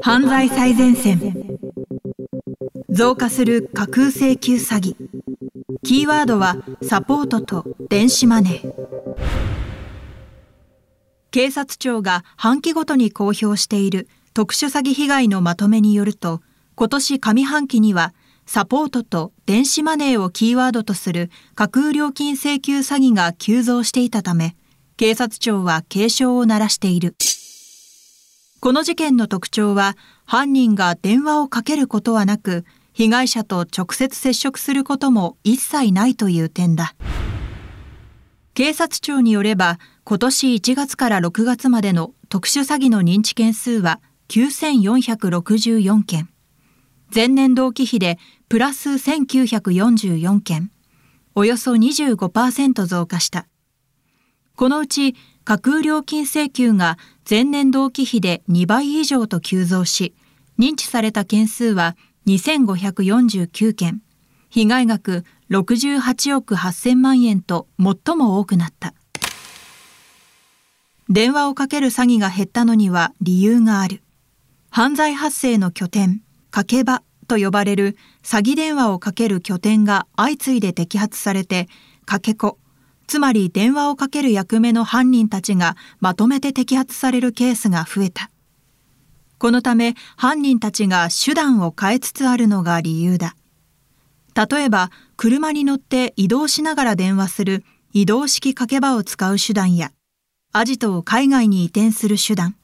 犯罪最前線。増加する架空請求詐欺。キーワードはサポートと電子マネー。警察庁が半期ごとに公表している特殊詐欺被害のまとめによると今年上半期にはサポートと電子マネーをキーワードとする架空料金請求詐欺が急増していたため警察庁は警鐘を鳴らしている。この事件の特徴は、犯人が電話をかけることはなく、被害者と直接接触することも一切ないという点だ。警察庁によれば、今年1月から6月までの特殊詐欺の認知件数は9464件。前年同期比でプラス1944件。およそ25%増加した。このうち架空料金請求が前年同期比で2倍以上と急増し、認知された件数は2549件、被害額68億8000万円と最も多くなった。電話をかける詐欺が減ったのには理由がある。犯罪発生の拠点、かけ場と呼ばれる詐欺電話をかける拠点が相次いで摘発されて、かけ子、つまり電話をかける役目の犯人たちがまとめて摘発されるケースが増えた。このため犯人たちが手段を変えつつあるのが理由だ。例えば、車に乗って移動しながら電話する移動式かけ場を使う手段や、アジトを海外に移転する手段、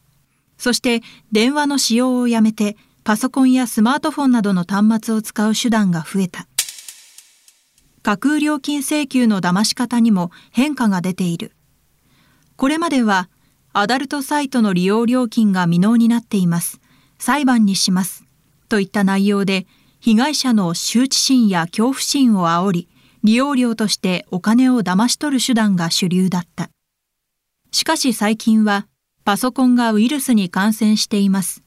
そして電話の使用をやめてパソコンやスマートフォンなどの端末を使う手段が増えた。架空料金請求の騙し方にも変化が出ている。これまでは、アダルトサイトの利用料金が未納になっています。裁判にします。といった内容で、被害者の羞恥心や恐怖心を煽り、利用料としてお金を騙し取る手段が主流だった。しかし最近は、パソコンがウイルスに感染しています。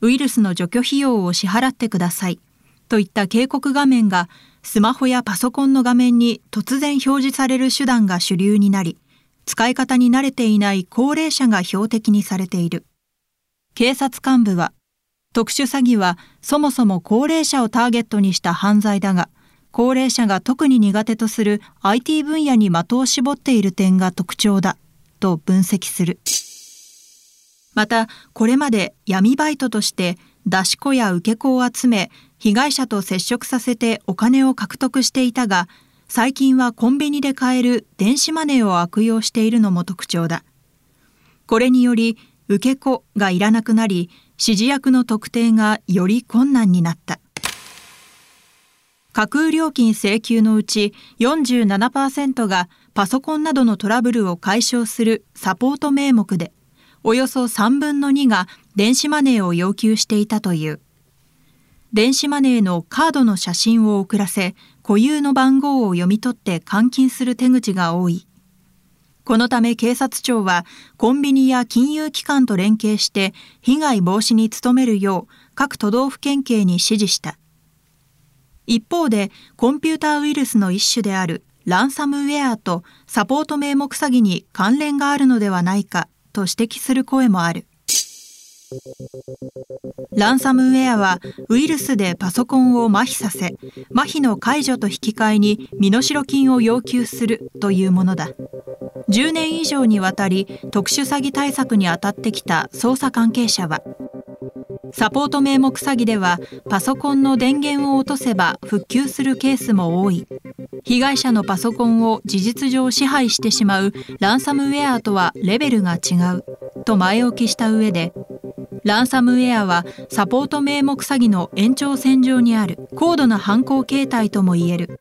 ウイルスの除去費用を支払ってください。といった警告画面がスマホやパソコンの画面に突然表示される手段が主流になり、使い方に慣れていない高齢者が標的にされている。警察幹部は、特殊詐欺はそもそも高齢者をターゲットにした犯罪だが、高齢者が特に苦手とする IT 分野に的を絞っている点が特徴だ、と分析する。また、これまで闇バイトとして出し子や受け子を集め、被害者と接触させてお金を獲得していたが、最近はコンビニで買える電子マネーを悪用しているのも特徴だ。これにより、受け子がいらなくなり、指示役の特定がより困難になった。架空料金請求のうち47%がパソコンなどのトラブルを解消するサポート名目で、およそ3分の2が電子マネーを要求していたという。電子マネーのカードの写真を送らせ、固有の番号を読み取って換金する手口が多い。このため警察庁はコンビニや金融機関と連携して被害防止に努めるよう各都道府県警に指示した。一方でコンピューターウイルスの一種であるランサムウェアとサポート名目詐欺に関連があるのではないかと指摘する声もある。ランサムウェアはウイルスでパソコンを麻痺させ、麻痺の解除と引き換えに身代金を要求するというものだ。10年以上にわたり特殊詐欺対策に当たってきた捜査関係者は、サポート名目詐欺ではパソコンの電源を落とせば復旧するケースも多い。被害者のパソコンを事実上支配してしまうランサムウェアとはレベルが違うと前置きした上でランサムウェアはサポート名目詐欺の延長線上にある高度な犯行形態ともいえる。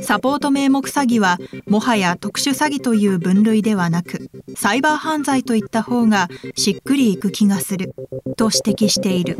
サポート名目詐欺はもはや特殊詐欺という分類ではなく、サイバー犯罪といった方がしっくりいく気がすると指摘している。